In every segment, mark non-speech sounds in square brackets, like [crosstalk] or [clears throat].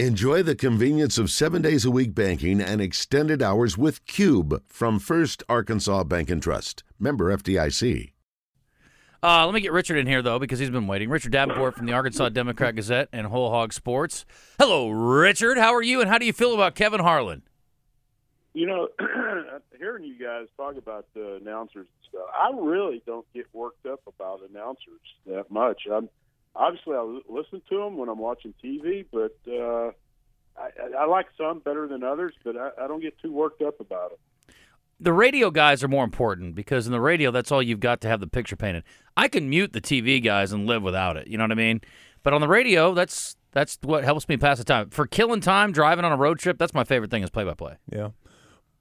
Enjoy the convenience of seven days a week banking and extended hours with Cube from First Arkansas Bank and Trust. Member FDIC. Uh, let me get Richard in here, though, because he's been waiting. Richard Davenport from the Arkansas Democrat Gazette and Whole Hog Sports. Hello, Richard. How are you, and how do you feel about Kevin Harlan? You know, [clears throat] hearing you guys talk about the announcers and stuff, I really don't get worked up about announcers that much. I'm obviously I listen to them when I'm watching TV, but uh, I, I like some better than others. But I, I don't get too worked up about it. The radio guys are more important because in the radio, that's all you've got to have the picture painted. I can mute the TV guys and live without it. You know what I mean? But on the radio, that's that's what helps me pass the time. For killing time, driving on a road trip, that's my favorite thing is play by play. Yeah.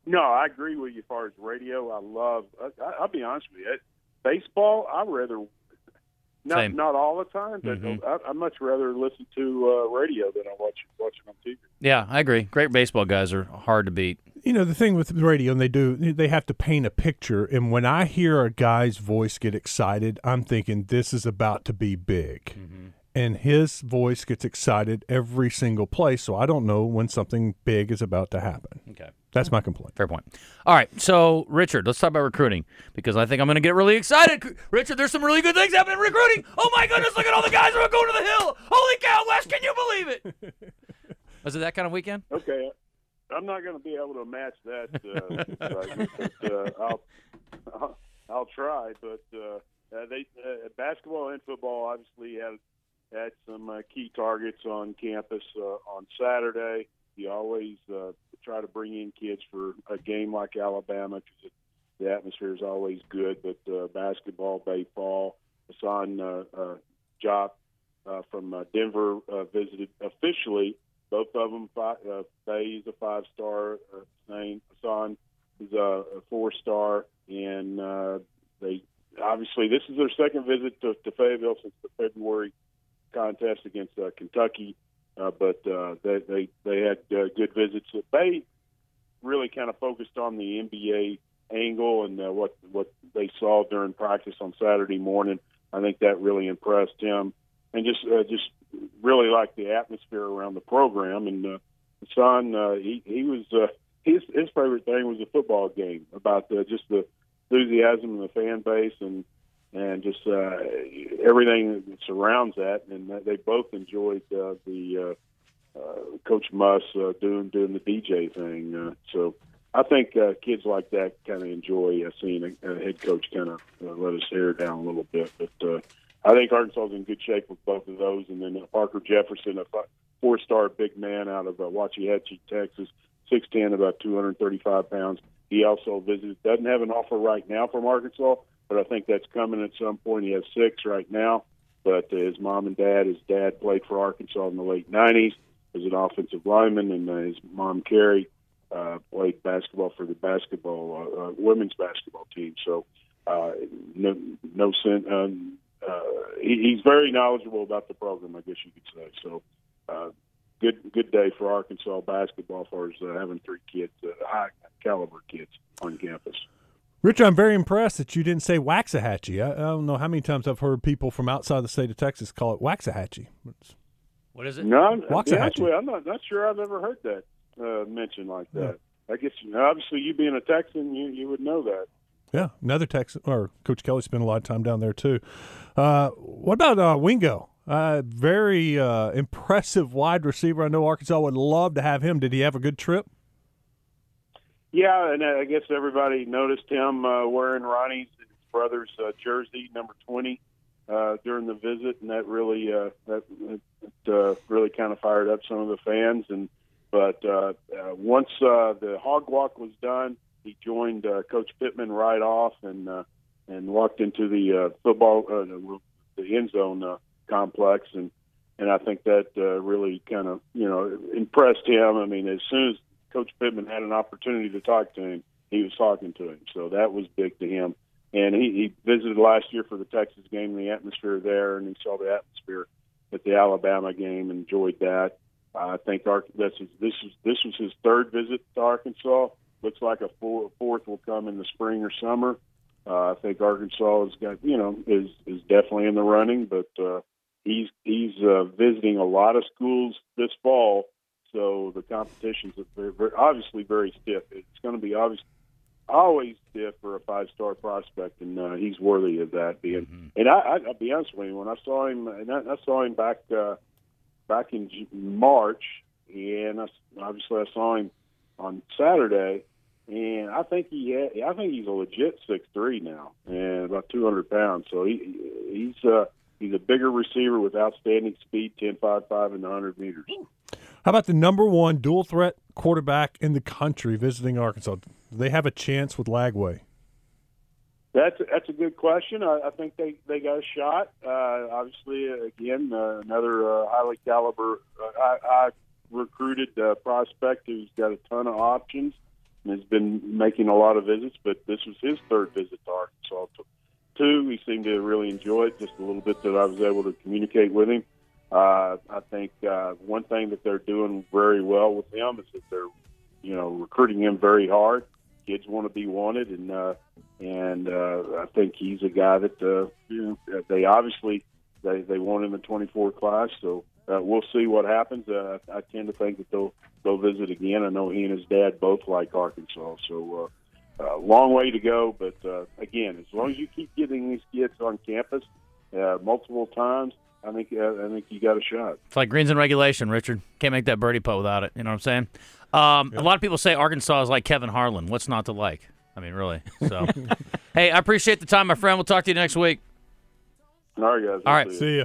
No, I agree with you as far as radio. I love. I, I'll be honest with you. Baseball, I rather not Same. not all the time, but Mhm. I, I much rather listen to uh, radio than I watch watching on TV. Yeah, I agree. Great baseball guys are hard to beat. You know the thing with radio, and they do they have to paint a picture. And when I hear a guy's voice get excited, I'm thinking this is about to be big. And his voice gets excited every single play, so I don't know when something big is about to happen. Okay. That's my complaint. Fair point. All right, so Richard, let's talk about recruiting because I think I'm going to get really excited. Richard, there's some really good things happening in recruiting. Oh my goodness, look at all the guys who are going to the hill. Holy cow, Wes, can you believe it? [laughs] Was it that kind of weekend? Okay, I'm not going to be able to match that, uh, [laughs] but uh, I'll, I'll I'll try. But uh, uh, they uh, basketball and football obviously had had some uh, key targets on campus uh, on Saturday. You always uh, try to bring in kids for a game like Alabama because the atmosphere is always good. But uh, basketball, baseball, Hassan uh, uh, Jop uh, from uh, Denver uh, visited officially. Both of them, five, uh, Baye is a five star uh, name. Hassan is a, a four star, and uh, they obviously this is their second visit to, to Fayetteville since the February contest against uh, Kentucky. Uh, but uh, they they they had uh, good visits. Baye really kind of focused on the NBA angle and uh, what what they saw during practice on Saturday morning. I think that really impressed him, and just uh, just really liked the atmosphere around the program. And uh, son, uh, he he was uh, his his favorite thing was the football game about the, just the enthusiasm of the fan base and and just uh, everything that surrounds that. And they both enjoyed uh, the uh, uh, Coach Muss uh, doing doing the DJ thing. Uh, so I think uh, kids like that kind of enjoy uh, seeing a, a head coach kind of uh, let his hair down a little bit. But uh, I think Arkansas is in good shape with both of those. And then uh, Parker Jefferson, a four-star big man out of uh, Waxahachie, Texas, six ten, about two hundred thirty-five pounds. He also visited. Doesn't have an offer right now from Arkansas, but I think that's coming at some point. He has six right now. But uh, his mom and dad, his dad played for Arkansas in the late '90s as an offensive lineman, and uh, his mom Carrie uh, played basketball for the basketball uh, uh, women's basketball team. So uh, no, no sin. Um, uh, he, he's very knowledgeable about the program, I guess you could say. So uh, good good day for Arkansas basketball as far as uh, having three kids, uh, high caliber kids on campus. Rich, I'm very impressed that you didn't say Waxahachie. I, I don't know how many times I've heard people from outside the state of Texas call it Waxahachie. It's- What is it? No, I'm, Waxahachie. honest with I'm not not sure I've ever heard that uh, mentioned like that. I guess you know, obviously you being a Texan, you you would know that. Yeah, another Texan or Coach Kelly spent a lot of time down there too. Uh, what about uh, Wingo? Uh, very uh, impressive wide receiver. I know Arkansas would love to have him. Did he have a good trip? Yeah, and I guess everybody noticed him uh, wearing Ronnie's his brother's uh, jersey, number twenty, uh, during the visit, and that really uh, that it, uh, really kind of fired up some of the fans. And but uh, uh, once uh, the hog walk was done, he joined uh, Coach Pittman right off and uh, and walked into the uh, football uh, the the end zone uh, complex and. And I think that uh, really kind of, you know, impressed him. I mean, as soon as Coach Pittman had an opportunity to talk to him, he was talking to him. So that was big to him. And he, he visited last year for the Texas game, the atmosphere there, and he saw the atmosphere at the Alabama game, enjoyed that. I think Ar- this is this is this was his third visit to Arkansas. Looks like a four, fourth will come in the spring or summer. Uh, I think Arkansas has got you know is is definitely in the running, but uh, he's he's uh, visiting a lot of schools this fall competition's very, very, obviously very stiff. It's going to be obvious, always stiff for a five-star prospect, and uh, he's worthy of that. Being, mm-hmm. and I, I, I'll be honest with you, when I saw him, and I, I saw him back uh, back in March, and I, obviously I saw him on Saturday, and I think he had, I think he's a legit six three now, and about two hundred pounds. So he he's uh, he's a bigger receiver with outstanding speed, ten five five and hundred meters. How about the number one dual threat quarterback in the country visiting Arkansas? Do they have a chance with Lagway? That's that's a good question. I, I think they they got a shot. Uh, obviously, again, uh, another uh, highly caliber, uh, I, I recruited uh, prospect who's got a ton of options and has been making a lot of visits. But this was his third visit to Arkansas. Two, he seemed to really enjoy it. Just a little bit that I was able to communicate with him. Uh, I think uh, one thing that they're doing very well with him is that they're, you know, recruiting him very hard. Kids want to be wanted, and uh, and uh, I think he's a guy that uh, you know they obviously they they want him in the 24 class. So uh, we'll see what happens. Uh, I tend to think that they'll they'll visit again. I know he and his dad both like Arkansas, so uh, uh, long way to go. But uh, again, as long as you keep getting these kids on campus uh, multiple times, I think I think you got a shot. It's like greens and regulation, Richard. Can't make that birdie putt without it. You know what I'm saying? Um, yeah. A lot of people say Arkansas is like Kevin Harlan. What's not to like? I mean, really. So, [laughs] hey, I appreciate the time, my friend. We'll talk to you next week. All right, guys. All right, see you.